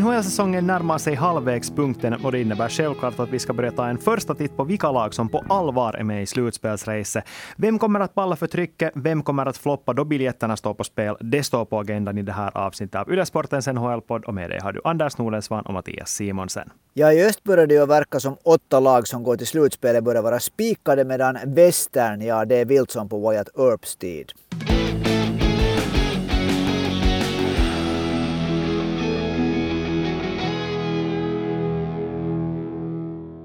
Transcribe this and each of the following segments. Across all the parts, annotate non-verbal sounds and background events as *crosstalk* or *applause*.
NHL-säsongen närmar sig halvvägspunkten och det innebär självklart att vi ska börja ta en första titt på vilka lag som på allvar är med i slutspelsracet. Vem kommer att palla för trycket? Vem kommer att floppa då biljetterna står på spel? Det står på agendan i det här avsnittet av Ylesportens NHL-podd och med dig har du Anders Nordensvan och Mattias Simonsen. Ja, i öst börjar det ju verka som åtta lag som går till slutspelet börjar vara spikade medan västern, ja det är vilt som på Wyatt Earps tid.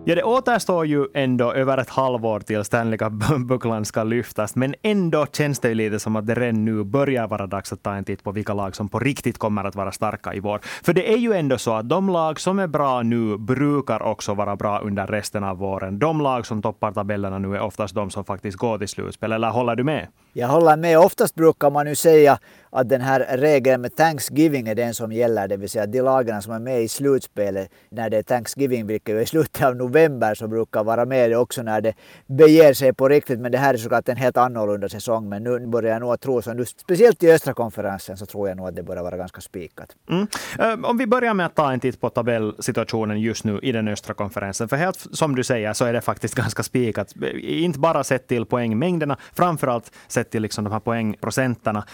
Ja, det återstår ju ändå över ett halvår till Stanley Cup-bucklan *laughs* ska lyftas, men ändå känns det ju lite som att det redan nu börjar vara dags att ta en titt på vilka lag som på riktigt kommer att vara starka i vår. För det är ju ändå så att de lag som är bra nu brukar också vara bra under resten av våren. De lag som toppar tabellerna nu är oftast de som faktiskt går till slutspel, eller håller du med? Jag håller med. Oftast brukar man ju säga att den här regeln med Thanksgiving är den som gäller, det vill säga de lagarna som är med i slutspelet när det är Thanksgiving, vilket är i slutet av november, så brukar vara med också när det beger sig på riktigt. Men det här är såklart en helt annorlunda säsong. Men nu börjar jag nog tro, så nu, speciellt i östra konferensen, så tror jag nog att det börjar vara ganska spikat. Mm. Eh, om vi börjar med att ta en titt på tabellsituationen just nu i den östra konferensen. För helt som du säger så är det faktiskt *laughs* ganska spikat. Inte bara sett till poängmängderna, framförallt sett till liksom de här poängprocenterna.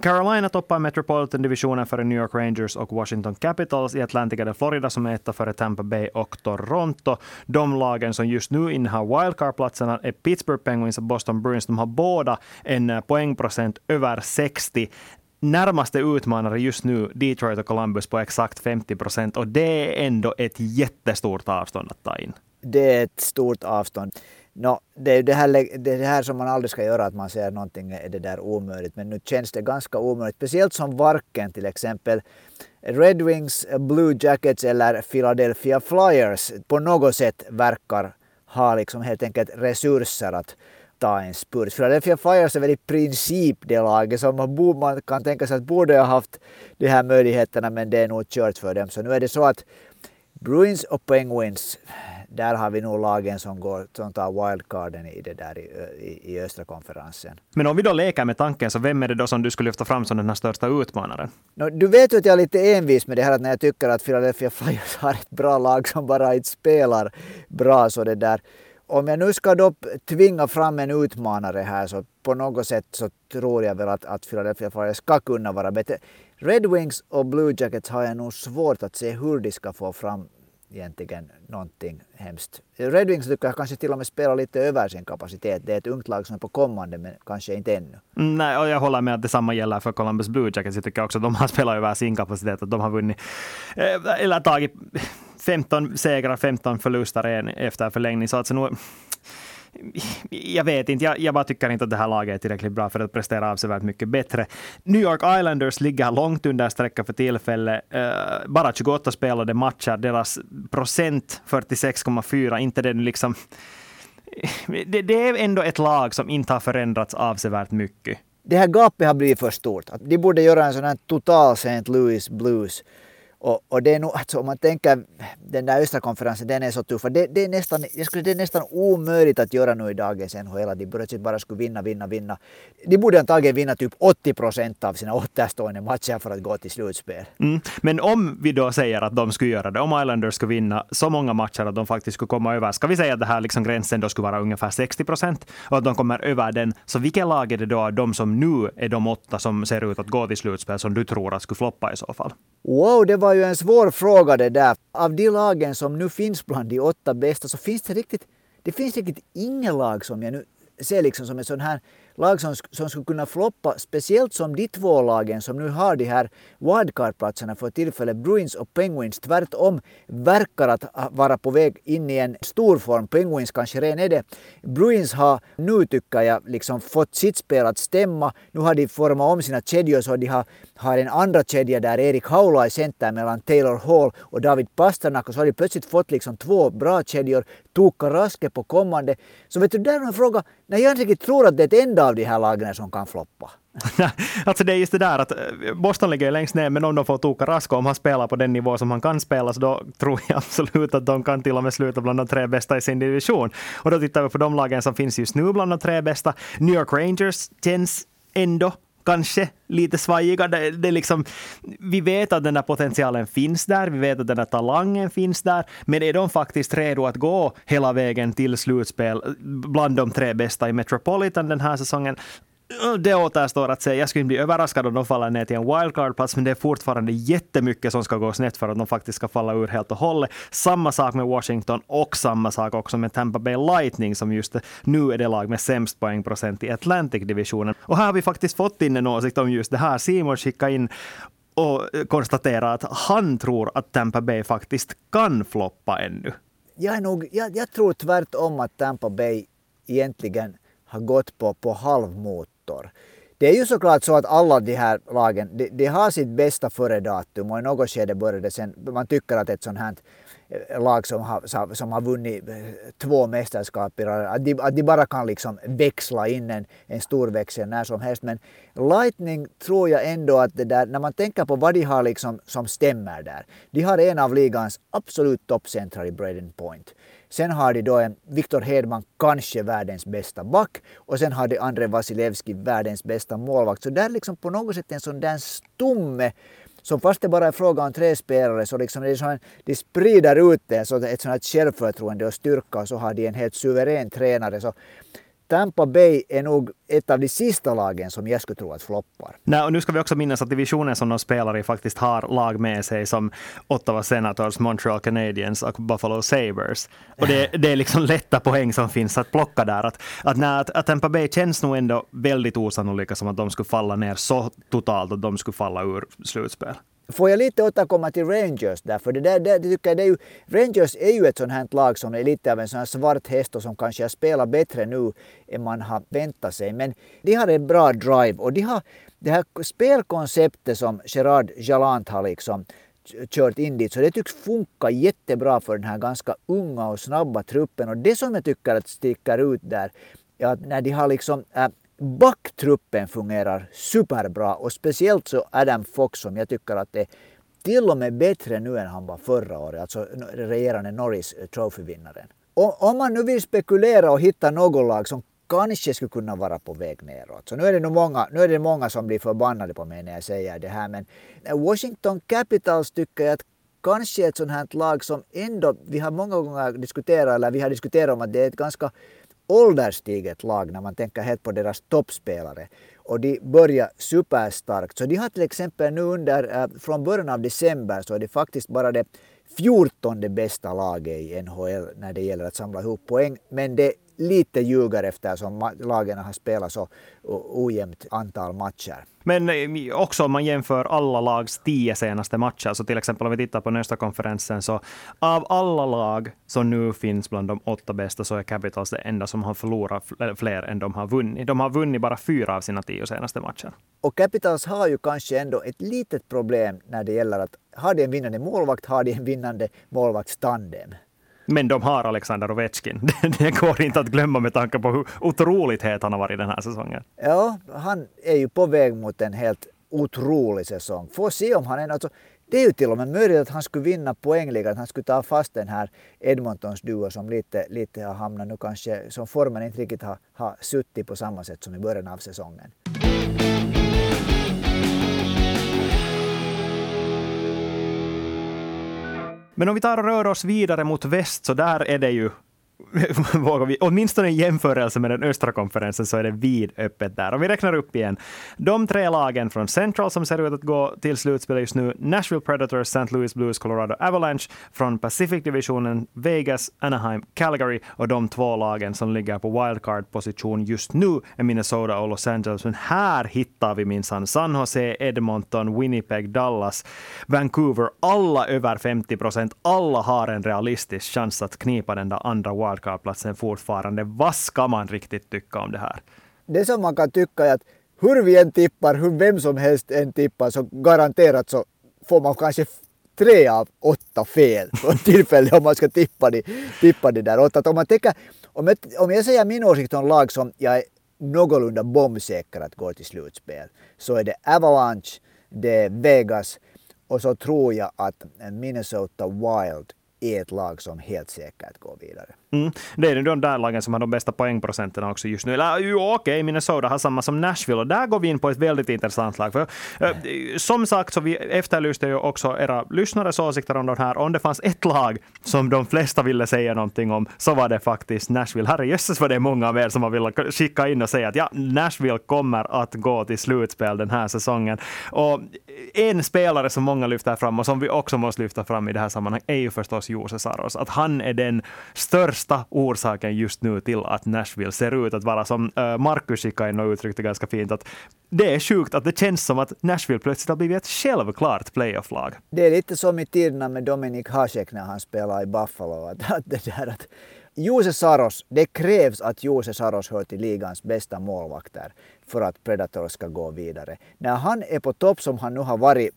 Carolina toppar Metropolitan-divisionen före New York Rangers och Washington Capitals. I Atlantic är det Florida som är etta före Tampa Bay och Toronto. De lagen som just nu innehar wildcard-platserna är Pittsburgh Penguins och Boston Bruins. De har båda en eh, poängprocent över 60 närmaste utmanare just nu Detroit och Columbus på exakt 50 procent och det är ändå ett jättestort avstånd att ta in. Det är ett stort avstånd. No, det är det här, det, är det här som man aldrig ska göra, att man säger någonting är det där omöjligt. Men nu känns det ganska omöjligt. Speciellt som varken till exempel Red Wings, Blue Jackets eller Philadelphia Flyers på något sätt verkar ha liksom helt enkelt resurser att ta en spurt. Philadelphia Flyers är väl i princip det laget som man kan tänka sig att borde ha haft de här möjligheterna men det är nog kört för dem. Så nu är det så att Bruins och Penguins där har vi nog lagen som, går, som tar wildcarden i, det där i, i, i östra konferensen. Men om vi då leker med tanken, så vem är det då som du skulle lyfta fram som den här största utmanaren? No, du vet ju att jag är lite envis med det här att när jag tycker att Philadelphia Flyers har ett bra lag som bara inte spelar bra så det där. Om jag nu ska då tvinga fram en utmanare här så på något sätt så tror jag väl att, att Philadelphia Flyers ska kunna vara bättre. Red Wings och Blue Jackets har jag nog svårt att se hur de ska få fram egentligen någonting hemskt. Red Wings tycker jag kanske till och med spelar lite över sin kapacitet. Det är ett ungt lag som är på kommande, men kanske inte ännu. Mm, nej, och jag håller med att detsamma gäller för Columbus Blue Jackets. Jag tycker också att de har spelat över sin kapacitet, att de har vunnit, eh, eller tagit 15 segrar, 15 förluster efter förlängning. Så alltså nu, jag vet inte, jag, jag, bara tycker inte att det här laget är tillräckligt bra för att prestera avsevärt mycket bättre. New York Islanders ligger långt under strecket för tillfället. Uh, bara 28 spelade matcher, deras procent 46,4, inte den liksom... *laughs* Det, det, är ändå ett lag som inte har förändrats avsevärt mycket. Det här gapet har blivit för stort. De borde göra en sån här total St. Louis Blues och, och, det är nog, alltså, om man tänker den där östra konferensen, den är så tuff. Det, det, är nästan, jag skulle, det är nästan omöjligt att göra nu i dagens NHL. De plötsligt bara skulle vinna, vinna, vinna. De borde antagligen vinna typ 80 procent av sina återstående matcher för att gå till slutspel. Mm. Men om vi då säger att de skulle göra det, om Islanders skulle vinna så många matcher att de faktiskt skulle komma över, ska vi säga att det här liksom gränsen då skulle vara ungefär 60 procent och att de kommer över den, så vilket lag är det då, de som nu är de åtta som ser ut att gå till slutspel, som du tror att skulle floppa i så fall? Wow, det var ju en svår fråga det där. Av de lagen som nu finns bland de åtta bästa så finns det riktigt, det finns riktigt inget lag som jag nu ser liksom som en sån här lag som, som skulle kunna floppa, speciellt som de två lagen som nu har de här wildcard-platserna för tillfället, Bruins och Penguins, tvärtom verkar att vara på väg in i en stor form. Penguins kanske redan är det. Bruins har nu, tycker jag, liksom fått sitt spel att stämma. Nu har de format om sina kedjor så de har, har en andra kedja där Erik Haula är center mellan Taylor Hall och David Pasternak och så har de plötsligt fått liksom två bra kedjor. Tuukka Raske på kommande. Så vet du, där är en fråga, när jag inte riktigt tror att det är ett enda av de här lagen som kan floppa. *laughs* alltså det är just det där att eh, Boston ligger längst ner, men om de får Tuukka Rasko, om han spelar på den nivå som han kan spela, så då tror jag *laughs* absolut att de kan till och med sluta bland de tre bästa i sin division. Och då tittar vi på de lagen som finns just nu bland de tre bästa. New York Rangers känns ändå kanske lite svajiga. Det, det liksom, vi vet att den där potentialen finns där, vi vet att den där talangen finns där, men är de faktiskt redo att gå hela vägen till slutspel bland de tre bästa i Metropolitan den här säsongen? Det återstår att se. Jag skulle inte bli överraskad om de faller ner till en wildcard-plats, men det är fortfarande jättemycket som ska gå snett för att de faktiskt ska falla ur helt och hållet. Samma sak med Washington och samma sak också med Tampa Bay Lightning, som just nu är det lag med sämst poängprocent i Atlantic-divisionen. Och här har vi faktiskt fått in en åsikt om just det här. Simon skickade in och konstaterar att han tror att Tampa Bay faktiskt kan floppa ännu. Jag, är nog, jag, jag tror tvärtom att Tampa Bay egentligen har gått på, på halvmot motor. Det är ju såklart så att alla de här lagen, de, de har sitt bästa före-datum och i något skede börjar det sen, man tycker att ett sånt här eh, lag som har, som har vunnit eh, två mästerskap att de, att de bara kan liksom växla in en, en stor växel när som helst. Men Lightning tror jag ändå att det där, när man tänker på vad de har liksom som stämmer där. De har en av ligans absolut toppcentrar i Braden Point. Sen har de då en Viktor Hedman, kanske världens bästa back. Och sen har de André Vasilevski, världens bästa målvakt. Så där liksom på något sätt en sån där stomme som fast det bara är fråga om tre spelare så liksom det är en, de sprider ut det, så ett sånt här självförtroende och styrka och så har de en helt suverän tränare. Så Tampa Bay är nog ett av de sista lagen som jag skulle tro att floppar. Nej, och nu ska vi också minnas att divisionen som de spelar i faktiskt har lag med sig som Ottawa Senators, Montreal Canadiens och Buffalo Sabres. Och det, det är liksom lätta poäng som finns att plocka där. Att, att, nej, att, att Tampa Bay känns nog ändå väldigt osannolika som att de skulle falla ner så totalt att de skulle falla ur slutspel. Får jag lite återkomma till Rangers där, för det, där, det, det tycker jag, det är ju, Rangers är ju ett sånt här lag som är lite av en sån här svart häst och som kanske har spelat bättre nu än man har väntat sig. Men de har en bra drive och de har det här spelkonceptet som Gerard Jalant har liksom kört in dit. Så det tycks funka jättebra för den här ganska unga och snabba truppen. Och det som jag tycker att sticker ut där, är att när de har liksom äh, Backtruppen fungerar superbra och speciellt så Adam Fox som jag tycker att är till och med bättre nu än han var förra året, alltså regerande Norris eh, Trophy-vinnaren. Om man nu vill spekulera och hitta något lag som kanske skulle kunna vara på väg neråt. Så nu är det nog många, nu är det många som blir förbannade på mig när jag säger det här. Men eh, Washington Capitals tycker jag att kanske är ett sånt här lag som ändå, vi har många gånger diskuterat, eller vi har diskuterat om att det är ett ganska ålderstiget lag när man tänker helt på deras toppspelare. Och de börjar superstarkt. Så de har till exempel nu under, eh, från början av december så är det faktiskt bara det fjortonde bästa laget i NHL när det gäller att samla ihop poäng. Men det lite ljuger eftersom lagen har spelat så ojämnt antal matcher. Men eh, också om man jämför alla lags tio senaste matcher, så till exempel om vi tittar på nästa konferensen, så av alla lag som nu finns bland de åtta bästa, så är Capitals det enda som har förlorat fler än de har vunnit. De har vunnit bara fyra av sina tio senaste matcher. Och Capitals har ju kanske ändå ett litet problem när det gäller att har de en vinnande målvakt, har de en vinnande målvaktstandem. Men de har Alexander Ovechkin. *laughs* Det går inte att glömma med tanke på hur otroligt het han har varit den här säsongen. Ja, han är ju på väg mot en helt otrolig säsong. Får se om han är alltså, det är ju till och med möjligt att han skulle vinna poängligan, att han skulle ta fast den här Edmontons duo som lite, lite har hamnat nu kanske, som formen inte riktigt har, har suttit på samma sätt som i början av säsongen. Men om vi tar och rör oss vidare mot väst, så där är det ju *laughs* vågar vi, åtminstone i jämförelse med den östra konferensen så är det vidöppet där. Om vi räknar upp igen. De tre lagen från Central som ser ut att gå till slutspel just nu, Nashville Predators, St. Louis Blues, Colorado Avalanche. Från Pacific-divisionen, Vegas, Anaheim, Calgary. Och de två lagen som ligger på wildcard-position just nu är Minnesota och Los Angeles. Men här hittar vi minsann San Jose, Edmonton, Winnipeg, Dallas, Vancouver. Alla över 50 procent. Alla har en realistisk chans att knipa den där andra wildcardplatsen fortfarande. Vad ska man riktigt tycka om det här? Det som man kan tycka är att hur vi än tippar, hur vem som helst än tippar, så garanterat så får man kanske tre av åtta fel på tillfället om man ska tippa det, tippa det där. Att om, man tänker, om, jag, om jag säger min åsikt om lag som jag är någorlunda bombsäker att gå till slutspel så är det Avalanche, det är Vegas och så tror jag att Minnesota Wild är ett lag som helt säkert går vidare. Mm. Det är de där lagen som har de bästa poängprocenten också just nu. Eller jo, okej, Minnesota har samma som Nashville och där går vi in på ett väldigt intressant lag. För, äh, som sagt, så vi efterlyste ju också era lyssnares åsikter om de här. Om det fanns ett lag som de flesta ville säga någonting om, så var det faktiskt Nashville. Herrejösses vad det är många av er som har velat skicka in och säga att ja, Nashville kommer att gå till slutspel den här säsongen. Och en spelare som många lyfter fram och som vi också måste lyfta fram i det här sammanhanget är ju förstås Jose Saros. Att han är den största orsaken just nu till att Nashville ser ut att vara som Markus. Marcus Chikaino uttryckte ganska fint att det är sjukt att det känns som att Nashville plötsligt har blivit ett självklart playoff-lag. Det är lite som i tiderna med Dominik Hasek när han spelade i Buffalo. Att, att det där att Jose Saros, det krävs att Jose Saros hör till ligans bästa målvakter för att Predator ska gå vidare. När han är på topp som han nu har varit,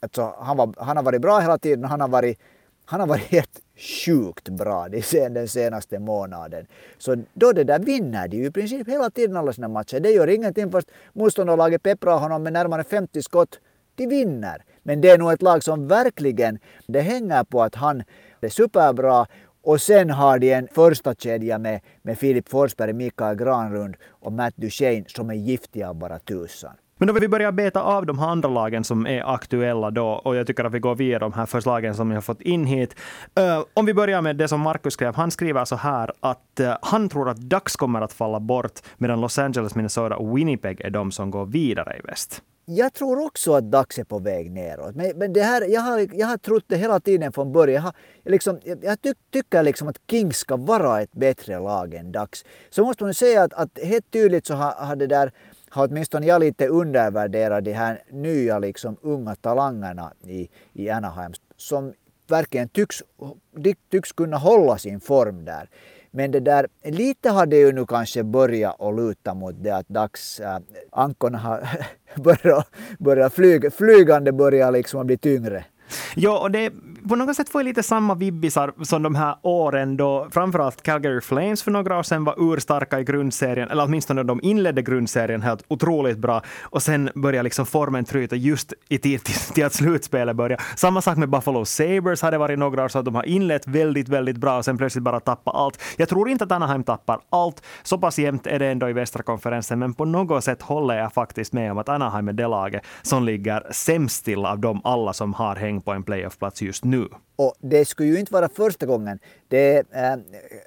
alltså han, var, han har varit bra hela tiden, han har varit, han har varit *laughs* helt sjukt bra den senaste månaden. Så då det där vinner de ju i princip hela tiden alla sina matcher. Det gör ingenting fast motståndarlaget pepprar honom med närmare 50 skott. De vinner. Men det är nog ett lag som verkligen, det hänger på att han är superbra och sen har de en första kedja med, med Filip Forsberg, Mikael Granlund och Matt Duchene som är giftiga bara tusan. Men om vi börjar beta av de här andra lagen som är aktuella då, och jag tycker att vi går via de här förslagen som vi har fått in hit. Uh, om vi börjar med det som Marcus skrev. Han skriver så här att uh, han tror att Ducks kommer att falla bort, medan Los Angeles, Minnesota och Winnipeg är de som går vidare i väst jag tror också att DAX är på väg neråt. Men, men det här, jag, har, jag har trott det hela tiden från början. Jag, har, liksom, jag ty, tycker liksom att Kings ska vara ett bättre lag än DAX. Så måste man säga att, att helt tydligt så har, har det där har åtminstone jag lite undervärderat de här nya liksom, unga talangerna i, i Anaheim som verkligen tycks, tycks kunna hålla sin form där. Men det där, lite har det ju nu kanske börjat att luta mot det att dags, äh, ankorna har *laughs* börjat, börjat flyg, flygande börjar liksom bli tyngre. Ja, och det på något sätt får jag lite samma vibbisar som de här åren då framförallt Calgary Flames för några år sedan var urstarka i grundserien, eller åtminstone de inledde grundserien helt otroligt bra och sen började liksom formen tryta just i tid *laughs* till, till att slutspelet började. Samma sak med Buffalo Sabres hade varit några år så att de har inlett väldigt, väldigt bra och sen plötsligt bara tappat allt. Jag tror inte att Anaheim tappar allt. Så pass jämnt är det ändå i västra konferensen, men på något sätt håller jag faktiskt med om att Anaheim är det laget som ligger sämst till av dem alla som har häng på en playoffplats just nu nu. Och det skulle ju inte vara första gången. Det äh,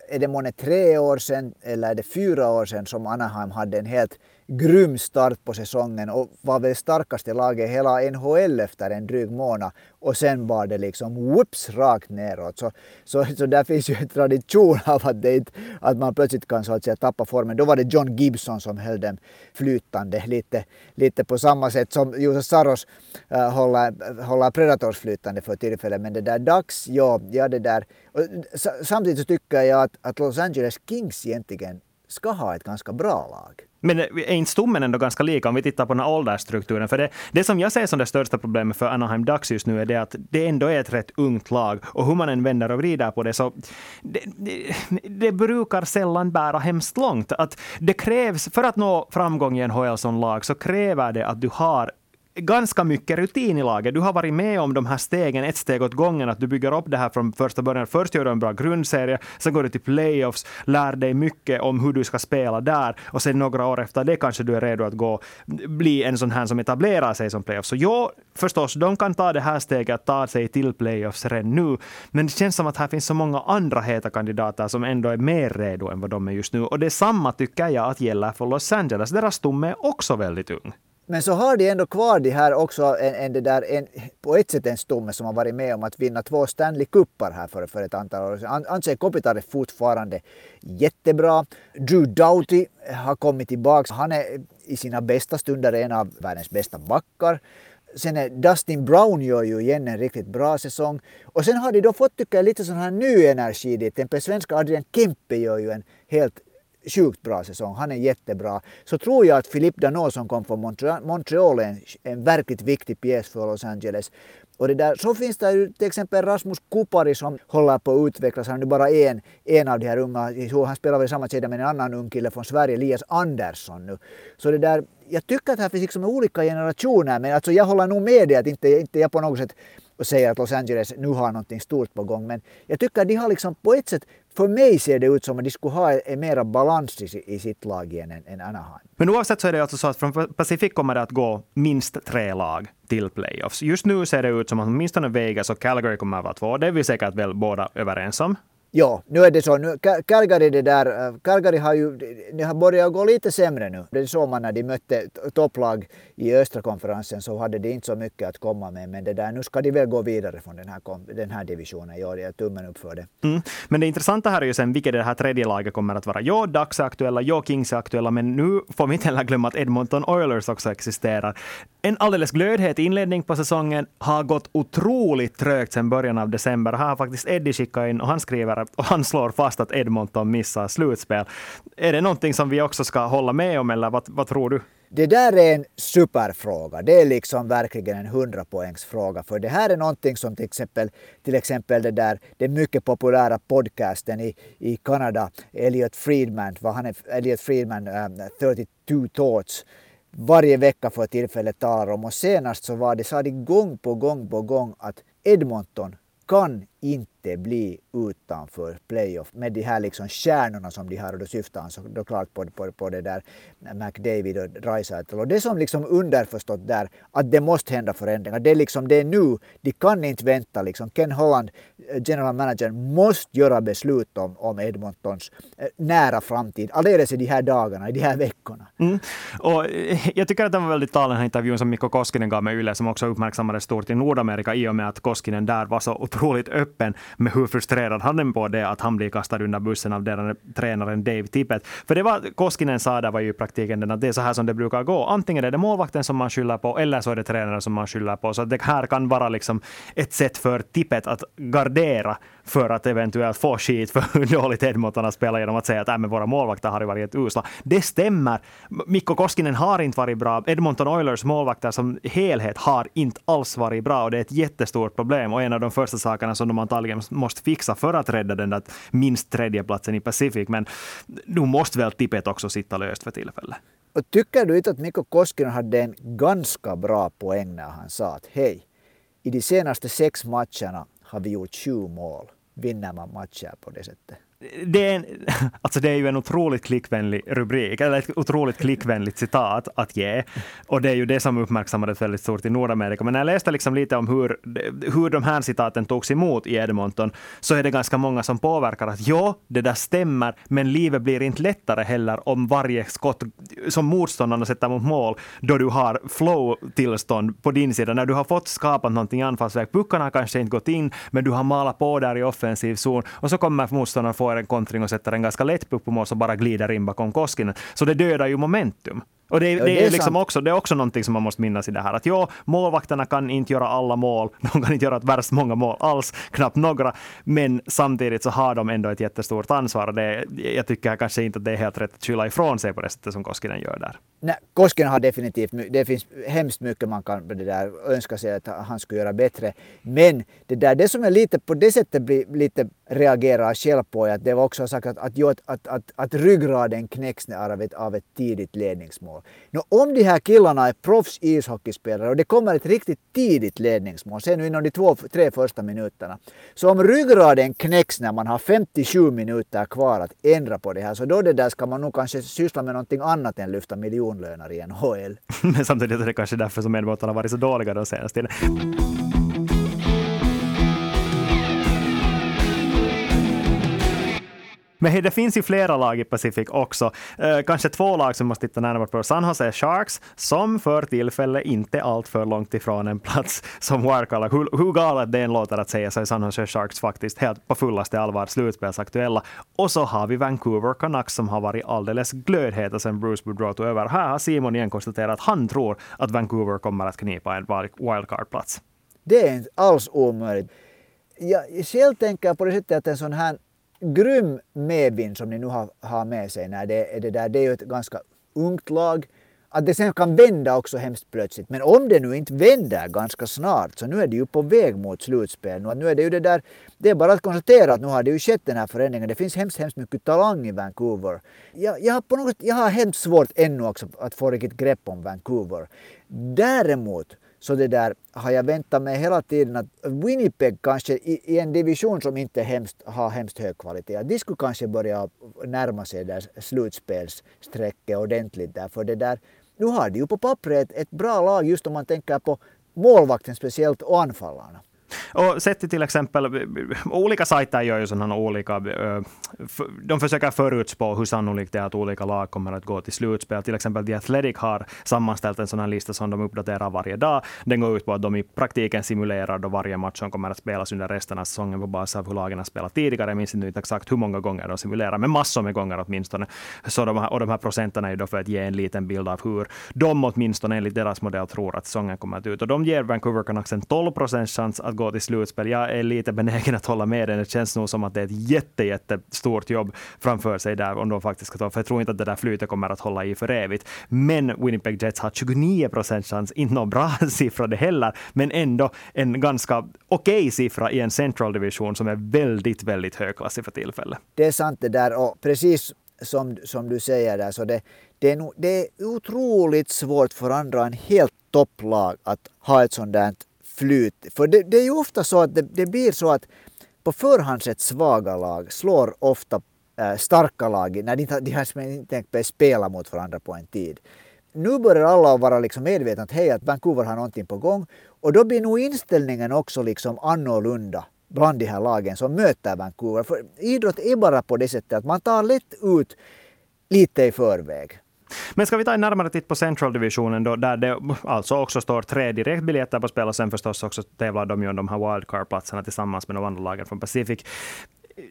är det månne tre år sedan eller är det fyra år sedan som Anaheim hade en helt grym start på säsongen och var väl starkaste laget i hela NHL efter en dryg månad. Och sen var det liksom whoops rakt neråt. Så, så, så där finns ju en tradition av att, det inte, att man plötsligt kan så att säga tappa formen. Då var det John Gibson som höll dem flytande lite, lite på samma sätt som Josef Saros äh, håller, håller Predators flytande för tillfället. Men det där dags, ja, ja det där. Och, samtidigt så tycker jag att, att Los Angeles Kings egentligen ska ha ett ganska bra lag. Men är inte stommen ändå ganska lika om vi tittar på den här åldersstrukturen? För det, det som jag ser som det största problemet för Anaheim Ducks just nu är det att det ändå är ett rätt ungt lag. Och hur man än vänder och vrider på det så det, det, det brukar sällan bära hemskt långt. Att det krävs, för att nå framgång i NHL som lag så kräver det att du har ganska mycket rutin i laget. Du har varit med om de här stegen, ett steg åt gången, att du bygger upp det här från första början. Först gör du en bra grundserie, sen går du till playoffs, lär dig mycket om hur du ska spela där och sen några år efter det kanske du är redo att gå, bli en sån här som etablerar sig som playoffs. Så ja, förstås, de kan ta det här steget, att ta sig till playoffs redan nu. Men det känns som att här finns så många andra heta kandidater som ändå är mer redo än vad de är just nu. Och detsamma tycker jag att gäller för Los Angeles. Deras stomme är också väldigt ung. Men så har de ändå kvar de här också en, en, det där, en, på ett sätt en stomme som har varit med om att vinna två Stanley Cupar här för, för ett antal år sedan. Andrzej Kopitar är fortfarande jättebra. Drew Doughty har kommit tillbaka. Han är i sina bästa stunder en av världens bästa backar. Sen är Dustin Brown gör ju igen en riktigt bra säsong. Och sen har de då fått tycka lite sån här ny energi dit. Den svenska Adrian Kempe gör ju en helt sjukt bra säsong. Han är jättebra. Så tror jag att Philippe Danault som kom från Montreal, är en, en verkligt viktig pjäs för Los Angeles. Och det där, så finns det ju till exempel Rasmus Kupari som håller på att utvecklas. Han är bara en, en av de här unga. Han spelar väl i samma kedja med en annan ung kille från Sverige, Elias Andersson nu. Så det där, jag tycker att här finns liksom olika generationer men alltså jag håller nog med dig att inte, inte jag på något sätt och säger att Los Angeles nu har någonting stort på gång. Men jag tycker att de har liksom på ett sätt, för mig ser det ut som att de skulle ha en mera balans i, i sitt lag igen än, än Anaheim. Men oavsett så är det alltså så att från Pacific kommer det att gå minst tre lag till playoffs. Just nu ser det ut som att åtminstone Vegas och Calgary kommer att vara två. Det är vi säkert väl båda överens om. Ja, nu är det så. Nu, Calgary, det där, äh, Calgary har ju det har börjat gå lite sämre nu. Det såg man när de mötte topplag i östra konferensen så hade de inte så mycket att komma med. Men det där, nu ska de väl gå vidare från den här, den här divisionen. Ja, det är tummen upp för det. Mm. Men det intressanta här är ju sen vilket det här tredje laget kommer att vara. Ja, Ducks är aktuella, ja, Kings är aktuella, men nu får vi inte heller glömma att Edmonton Oilers också existerar. En alldeles glödhet inledning på säsongen har gått otroligt trögt sedan början av december. Här har faktiskt Eddie skickat in och han skriver och han slår fast att Edmonton missar slutspel. Är det någonting som vi också ska hålla med om eller vad, vad tror du? Det där är en superfråga. Det är liksom verkligen en hundrapoängsfråga. För det här är någonting som till exempel, till exempel det där, den mycket populära podcasten i, i Kanada, Elliot Friedman, vad han är, Elliot Friedman, ähm, um, 32 Thoughts, varje vecka för tillfället talar om. Och senast så var det, sa de gång på gång på gång att Edmonton kan inte bli utanför playoff med de här liksom kärnorna som de har och då syftar han såklart på, på, på det där McDavid och Dreisaitl och det som liksom underförstått där att det måste hända förändringar. Det är liksom det är nu, de kan inte vänta liksom. Ken Holland, eh, general manager, måste göra beslut om, om Edmontons eh, nära framtid, alldeles i de här dagarna, i de här veckorna. Mm. Och eh, jag tycker att det var väldigt talande den här intervjun som Mikko Koskinen gav med Yle som också uppmärksammades stort i Nordamerika i och med att Koskinen där var så otroligt öppen med hur frustrerad han är på det att han blir kastad under bussen av deras tränaren Dave Tippett. För det var Koskinen sa där var ju i praktiken den att det är så här som det brukar gå. Antingen är det målvakten som man skyller på eller så är det tränaren som man skyller på. Så det här kan vara liksom ett sätt för Tippett att gardera för att eventuellt få skit för hur dåligt Edmonton har spelat genom att säga att äh, men våra målvakter har varit usla. Det stämmer. Mikko Koskinen har inte varit bra. Edmonton Oilers målvakter som helhet har inte alls varit bra och det är ett jättestort problem och en av de första sakerna som de antagligen måste fixa för att rädda den där minst tredjeplatsen i Pacific. Men nu måste väl tippet också sitta löst för tillfället. Och tycker du inte att Mikko Koskinen hade en ganska bra poäng när han sa att hej, i de senaste sex matcherna har vi gjort sju mål. Vinner man matcher på det sättet? Det är, en, *laughs* alltså det är ju en otroligt klickvänlig rubrik, eller ett otroligt klickvänligt citat att ge. Och det är ju det som uppmärksammades väldigt stort i Nordamerika. Men när jag läste liksom lite om hur, hur de här citaten togs emot i Edmonton, så är det ganska många som påverkar att ja, det där stämmer, men livet blir inte lättare heller om varje skott som motståndarna sätter mot mål, då du har flow-tillstånd på din sida, när du har fått skapat någonting i anfallsväg. Puckarna har kanske inte gått in, men du har malat på där i offensiv zon, och så kommer motståndaren få får en kontring och sätter en ganska lätt puck på mål som bara glider in bakom Koskinen. Så det dödar ju momentum. Och det, ja, det, det är, liksom också, det är också någonting som man måste minnas i det här. Att ja, målvakterna kan inte göra alla mål. *laughs* De kan inte göra värst många mål alls, knappt några. Men samtidigt så har de ändå ett jättestort ansvar. Det, jag tycker kanske inte att det är helt rätt att skylla ifrån sig på det sättet som Koskinen gör där. Nej, Koskinen har definitivt, det finns hemskt mycket man kan det där, önska sig att han skulle göra bättre. Men det, där, det som är lite på det sättet blir lite reagerar själv på är att det var också sagt att, att, att, att, att, att ryggraden knäcks av ett, av ett tidigt ledningsmål. Nå, om de här killarna är proffs ishockeyspelare och det kommer ett riktigt tidigt ledningsmål, se nu inom de två, tre första minuterna. Så om ryggraden knäcks när man har 57 minuter kvar att ändra på det här, så då det där ska man nog kanske syssla med någonting annat än lyfta miljonlöner i NHL. *laughs* Men samtidigt är det kanske därför som Edmonton har varit så dåliga de senaste tiden. Men det finns ju flera lag i Pacific också. Eh, kanske två lag som måste titta närmare på. San Jose Sharks, som för tillfället inte allt för långt ifrån en plats som wildcard. Hur, hur galet det än låter att säga så är San Jose Sharks faktiskt helt på fullaste allvar slutspelsaktuella. Och så har vi Vancouver Canucks som har varit alldeles glödheta sedan Bruce Boudreau tog över. Här har Simon igen konstaterat att han tror att Vancouver kommer att knipa en wildcard-plats. Det är inte alls omöjligt. Jag själv tänker på det sättet att en sån här grym medvind som ni nu har, har med sig när det är det där. Det är ju ett ganska ungt lag. Att det sen kan vända också hemskt plötsligt. Men om det nu inte vänder ganska snart så nu är det ju på väg mot slutspel. Nu är det ju det där, det är bara att konstatera att nu har det ju skett den här förändringen. Det finns hemskt, hemskt mycket talang i Vancouver. Jag, jag har på något, jag har hemskt svårt ännu också att få riktigt grepp om Vancouver. Däremot så det där har jag väntat mig hela tiden att Winnipeg kanske i, i en division som inte hemskt, har hemskt hög kvalitet, att de skulle kanske börja närma sig där slutspelsstrecket ordentligt där. För det där, nu har de ju på pappret ett bra lag just om man tänker på målvakten speciellt och anfallarna. Och sett till till exempel, olika sajter gör ju sådana olika, eh, de försöker förutspå hur sannolikt det är att olika lag kommer att gå till slutspel. Till exempel The Athletic har sammanställt en sån här lista som de uppdaterar varje dag. Den går ut på att de i praktiken simulerar då varje match som kommer att spelas under resten av säsongen på basis av hur lagen har spelat tidigare. Jag minns inte exakt hur många gånger de simulerar, men massor med gånger åtminstone. Så de här, och de här procenten är ju då för att ge en liten bild av hur de åtminstone enligt deras modell tror att säsongen kommer att ut. Och de ger Vancouver Canucks en 12 procents chans att gå till slutspel. Jag är lite benägen att hålla med dig. Det känns nog som att det är ett jätte, jättestort jobb framför sig där om de faktiskt ska ta. För jag tror inte att det där flytet kommer att hålla i för evigt. Men Winnipeg Jets har 29 procents chans. Inte någon bra *laughs* siffra det heller, men ändå en ganska okej okay siffra i en central division som är väldigt, väldigt högklassig för tillfället. Det är sant det där och precis som, som du säger där så det, det, är, no, det är otroligt svårt för andra en helt topplag att ha ett sånt där flyt. För det, det är ju ofta så att det, det, blir så att på förhand sett svaga lag slår ofta äh, starka lag när de, de har inte tänkt spela mot varandra på en tid. Nu börjar alla vara liksom medvetna att hej, att Vancouver har någonting på gång och då blir nog inställningen också liksom annorlunda bland de här lagen som möter Vancouver. För idrott är bara på det sättet att man tar lätt ut lite i förväg. Men ska vi ta en närmare titt på Central-divisionen då, där det alltså också står tre direktbiljetter på spel och sen förstås också tävlar de ju om de här wildcard-platserna tillsammans med de andra lagen från Pacific.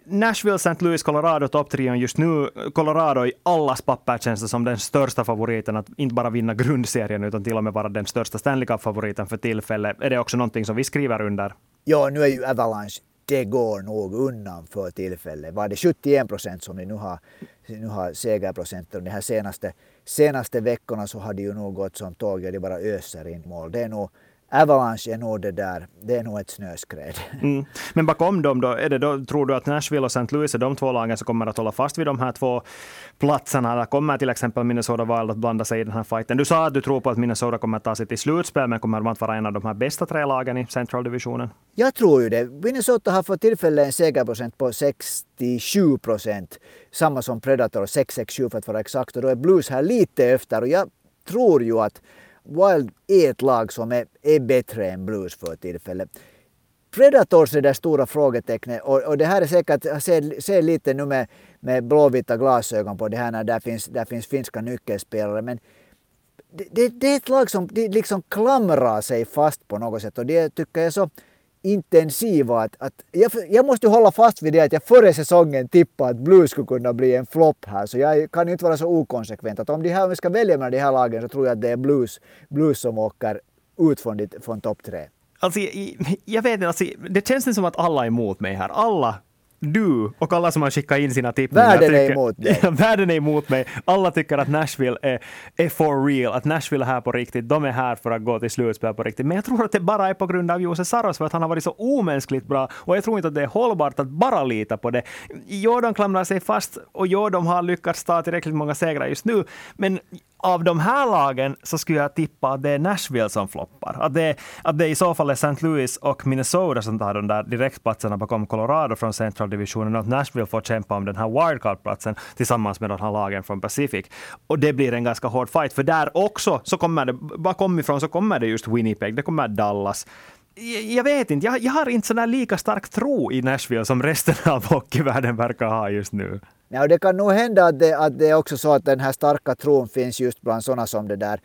Nashville, St. Louis, Colorado, topptrion just nu. Colorado i allas papper känns det som den största favoriten att inte bara vinna grundserien utan till och med vara den största Stanley Cup-favoriten för tillfället. Är det också någonting som vi skriver under? Ja, nu är ju Avalanche det går nog undan för tillfället. Var det 71 procent som ni nu har, nu har segerprocenten de här senaste, senaste veckorna så har det ju nog gått som tåg och det bara öser in mål. Det är nog Avalanche är nog det där, det är nog ett snöskred. *laughs* Mm. Men bakom dem då, är det då, tror du att Nashville och St. Louis är de två lagen som kommer att hålla fast vid de här två platserna? Eller kommer till exempel Minnesota Wild att blanda sig i den här fighten? Du sa att du tror på att Minnesota kommer att ta sig till slutspel, men kommer de att vara en av de här bästa tre lagen i Central-divisionen? Jag tror ju det. Minnesota har för tillfället en segerprocent på 67 procent. Samma som Predator, 667 för att vara exakt. Och då är Blues här lite efter. Och jag tror ju att Wild är ett lag som är, är bättre än Blues för tillfället. Predators är det stora frågetecknet och, och det här är säkert, jag ser, ser lite nu med, med blåvita glasögon på det här när där finns, där finns finska nyckelspelare men det, det, det är ett lag som de liksom klamrar sig fast på något sätt och det tycker jag är så intensiva. Att, att jag, jag måste hålla fast vid det att jag före säsongen tippade att Blues skulle kunna bli en flopp här. Så jag kan inte vara så okonsekvent. Att om, de här, om vi ska välja mellan de här lagen så tror jag att det är Blues, blues som åker ut från, från topp tre. Alltså, jag, jag vet inte, alltså, det känns som att alla är emot mig här. Alla du och alla som har skickat in sina tippningar. Världen är emot dig. *laughs* världen är emot mig. Alla tycker att Nashville är, är for real, att Nashville är här på riktigt. De är här för att gå till slutspel på riktigt. Men jag tror att det bara är på grund av Jose Saros, för att han har varit så omänskligt bra. Och jag tror inte att det är hållbart att bara lita på det. Jo, de klamrar sig fast och jo, de har lyckats ta tillräckligt många segrar just nu. Men av de här lagen så skulle jag tippa att det är Nashville som floppar. Att det, att det i så fall är St. Louis och Minnesota som tar de där direktplatserna bakom Colorado från Central-divisionen och att Nashville får kämpa om den här wildcard-platsen tillsammans med de här lagen från Pacific. Och det blir en ganska hård fight, för där också så kommer det, bakom ifrån så kommer det just Winnipeg, det kommer Dallas jag vet inte, jag, jag har inte sån lika stark tro i Nashville som resten av hockeyvärlden verkar ha just nu. Ja, det kan nog hända att det, att det är också så att den här starka tron finns just bland sådana som det där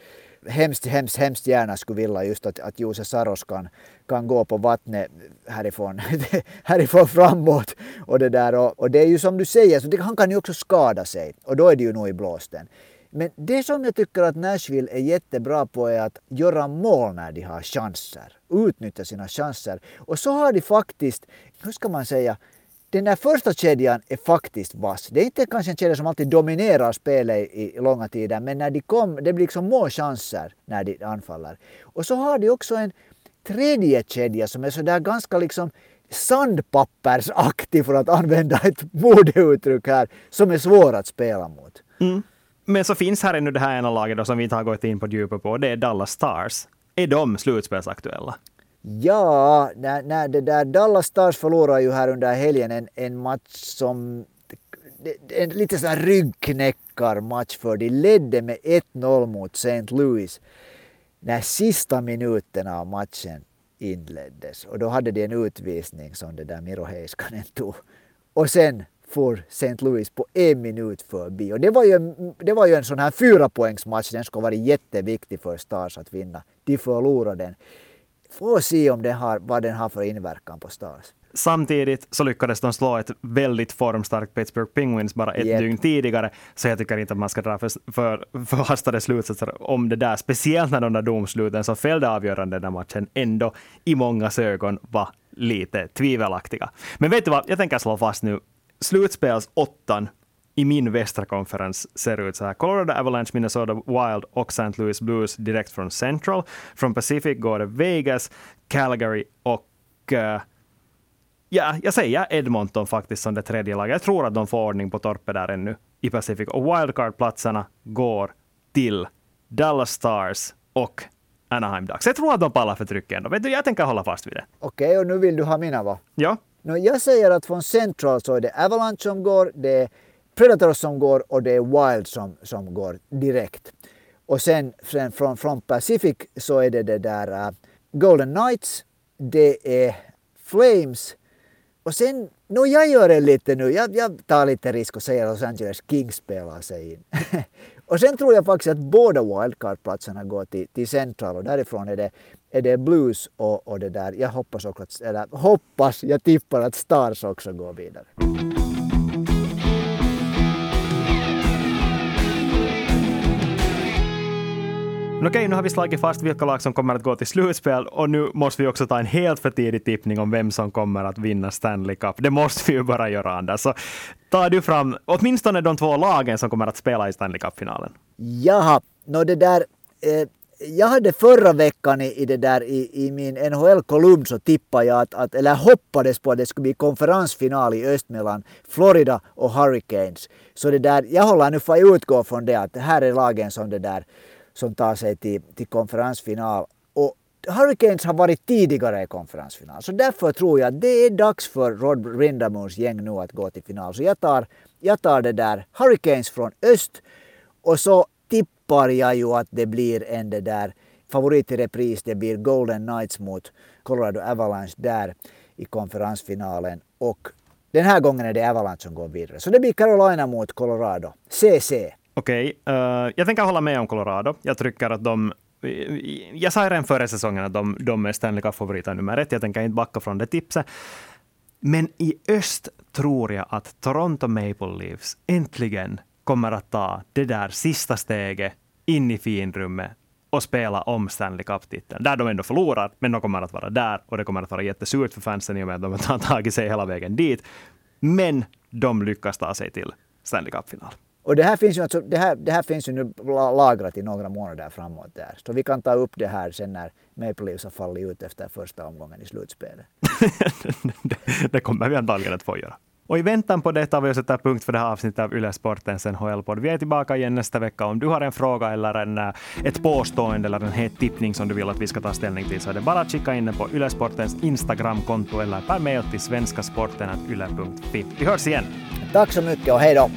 hemskt, hemskt, hemskt gärna skulle vilja just att, att Jose Saros kan, kan gå på vattnet härifrån, *laughs* härifrån framåt. Och det, där, och, och det är ju som du säger, så det, han kan ju också skada sig och då är det ju nog i blåsten. Men det som jag tycker att Nashville är jättebra på är att göra mål när de har chanser. Utnyttja sina chanser. Och så har de faktiskt, hur ska man säga, den där första kedjan är faktiskt vass. Det är inte kanske en kedja som alltid dominerar spelet i, i långa tider, men när de kom, det blir liksom målchanser när de anfaller. Och så har de också en tredje kedja som är sådär ganska liksom sandpappersaktig för att använda ett modeuttryck här, som är svår att spela mot. Mm. Men så finns här ännu det här ena laget då, som vi inte har gått in på djupet på, det är Dallas Stars. är de slutspelsaktuella? Ja, när, när det där Dallas Stars förlorade ju här under helgen en, en match som en lite sån här ryggknäckarmatch för de ledde med 1-0 mot St. Louis när sista minuterna av matchen inleddes och då hade de en utvisning som det där Miro Heiskanen tog. Och sen får St. Louis på en minut förbi. Och det var ju, det var ju en sån här fyra poängsmatch. Den skulle varit jätteviktig för Stars att vinna. De förlorade den. Får se om den har, vad den har för inverkan på Stars. Samtidigt så lyckades de slå ett väldigt formstarkt Pittsburgh Penguins bara ett yep. dygn tidigare, så jag tycker inte att man ska dra för, för förhastade slutsatser om det där, speciellt när de där domsluten som fällde avgörande den matchen ändå i många ögon var lite tvivelaktiga. Men vet du vad, jag tänker slå fast nu, slutspelsåttan i min västra konferens ser ut så här. Colorado Avalanche, Minnesota Wild och St. Louis Blues direkt från Central. Från Pacific går det Vegas, Calgary och uh, Ja, jag säger Edmonton faktiskt som det tredje laget. Jag tror att de får ordning på torpet där ännu i Pacific. Och wildcard-platserna går till Dallas Stars och Anaheim Ducks. Jag tror att de pallar för trycket ändå. Jag tänker hålla fast vid det. Okej, okay, och nu vill du ha mina va? Ja. No, jag säger att från Central så är det Avalanche som går, det är Predators som går och det är Wild som, som går direkt. Och sen från, från Pacific så är det det där uh, Golden Knights, det är Flames och sen, no jag gör det lite nu, jag, jag tar lite risk och säger Los Angeles Kings spelar sig in. *laughs* och sen tror jag faktiskt att båda wildcard-platserna går till, till Central och därifrån är det, är det Blues och, och det där. Jag hoppas också, att, eller hoppas, jag tippar att Stars också går vidare. Okej, nu har vi slagit fast vilka lag som kommer att gå till slutspel och nu måste vi också ta en helt för tidig tippning om vem som kommer att vinna Stanley Cup. Det måste vi ju bara göra, Anders. Så tar du fram åtminstone de två lagen som kommer att spela i Stanley Cup-finalen. Jaha, no det där... Eh jag hade förra veckan i, i, det där, i, i min NHL-kolumn så tippade jag att, att, eller hoppades på att det skulle bli konferensfinal i öst mellan Florida och Hurricanes. Så det där, jag håller nu för att utgå från det att det här är lagen som det där som tar sig till, till konferensfinal. Och Hurricanes har varit tidigare i konferensfinal. Så därför tror jag att det är dags för Rod Rindamuns gäng nu att gå till final. Så jag tar, jag tar det där Hurricanes från öst och så tippar jag ju att det blir en det där favorit i repris. Det blir Golden Knights mot Colorado Avalanche där i konferensfinalen. Och den här gången är det Avalanche som går vidare. Så det blir Carolina mot Colorado. CC. Okej, okay. uh, jag tänker hålla med om Colorado. Jag tycker att de jag sa redan före säsongen att de, de är Stanley Cup-favoriter nummer ett. Jag tänker inte backa från det tipset. Men i öst tror jag att Toronto Maple Leafs äntligen kommer att ta det där sista steget in i finrummet och spela om Stanley Cup-titeln. Där de ändå förlorar, men de kommer att vara där och det kommer att vara jättesurt för fansen i och med att de har tagit sig hela vägen dit. Men de lyckas ta sig till Stanley Cup-final. Och det här finns ju, alltså, det här, det här finns ju nu lagrat i några månader framåt där. Så vi kan ta upp det här sen när Maple Leafs har fallit ut efter första omgången i slutspelet. *laughs* det, kommer vi antagligen att få göra. Och i väntan på det tar vi och sätter punkt för det här avsnittet av Yle Sportens NHL-podd. Vi är tillbaka igen nästa vecka. Om du har en fråga eller en, eh, ett påstående eller en het tippning som du vill att vi ska ta ställning till så är det bara att skicka in den på Yle Sportens Instagram-konto eller per mail till svenskasporten.yle.fi. Vi hörs igen. Tack så mycket och hej då!